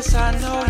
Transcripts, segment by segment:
esa no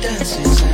dances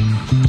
Mm-hmm.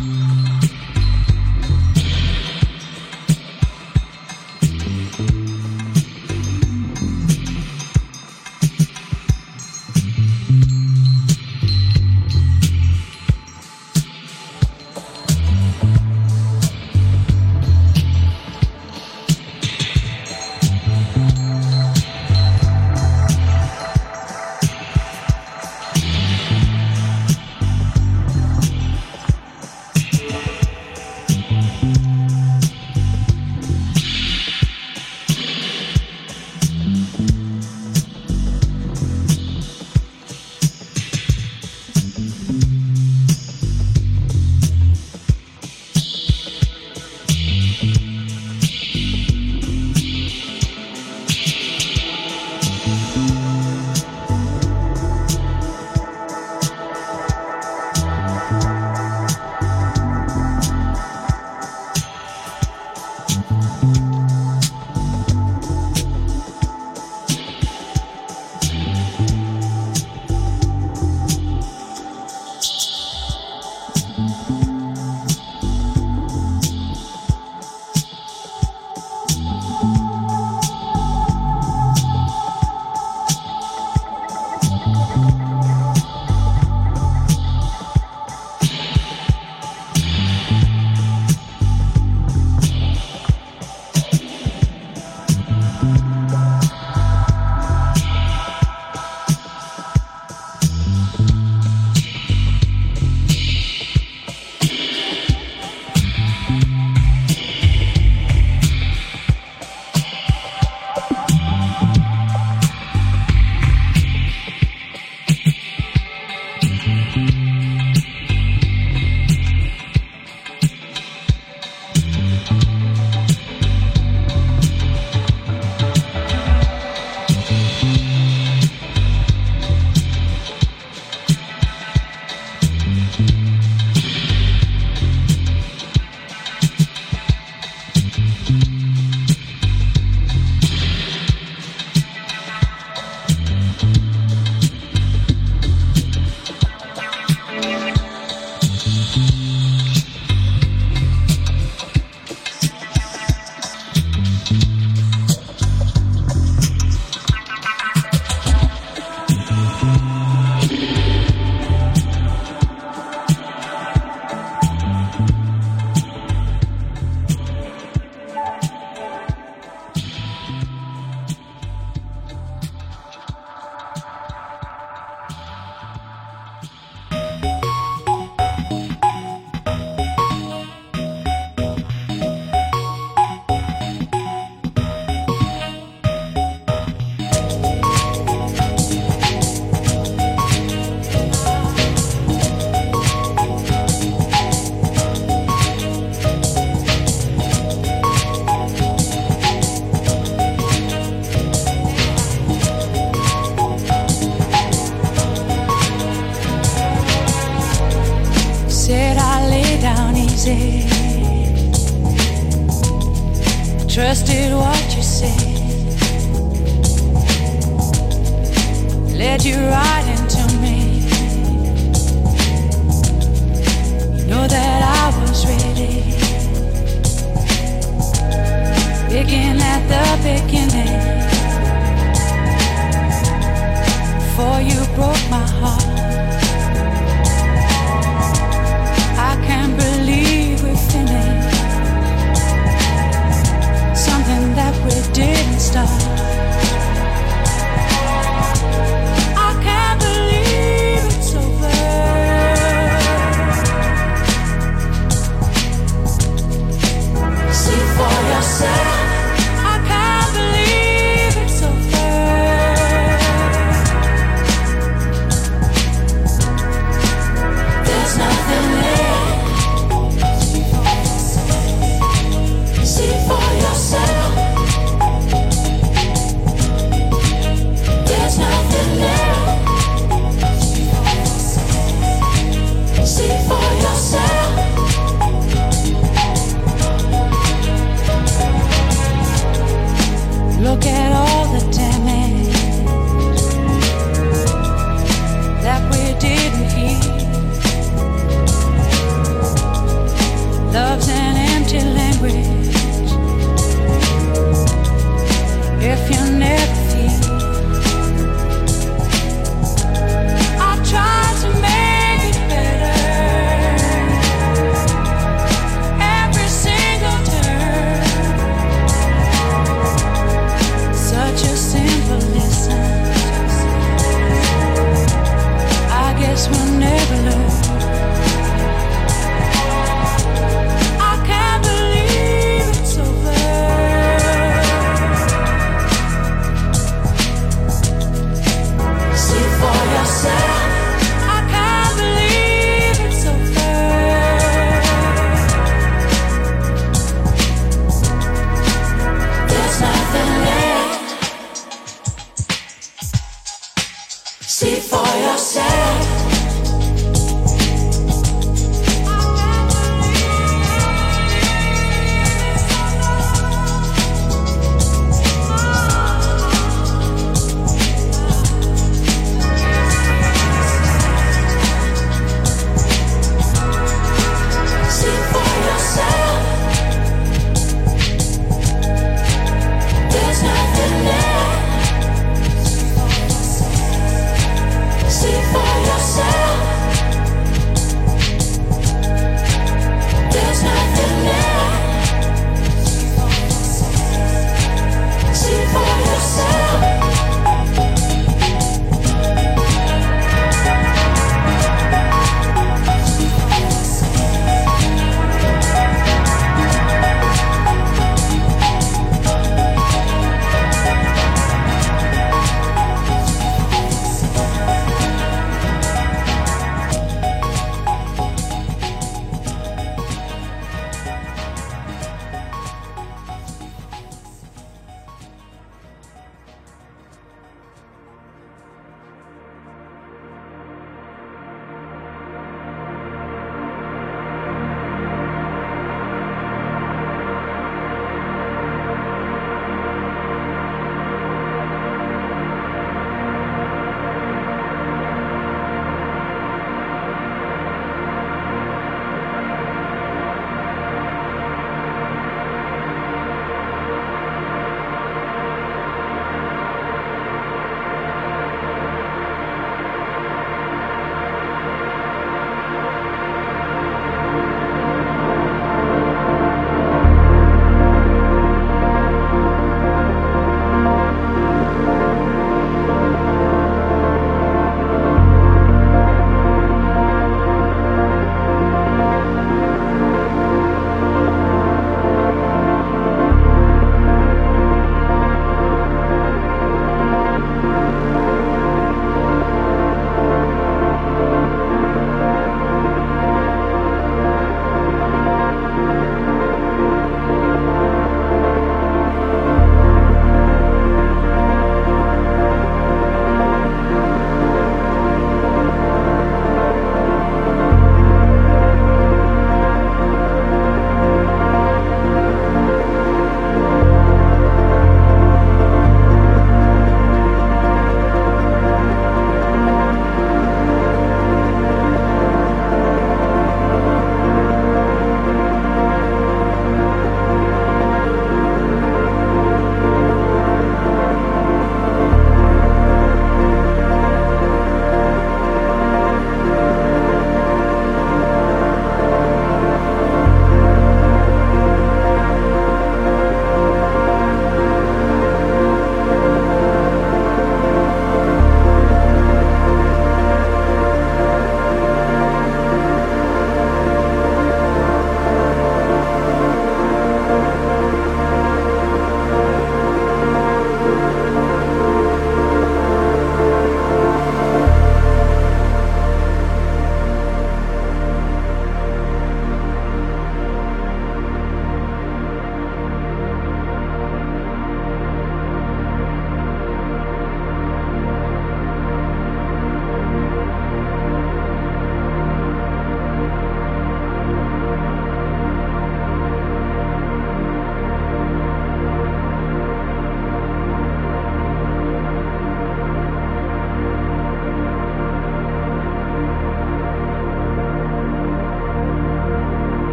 At the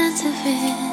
Should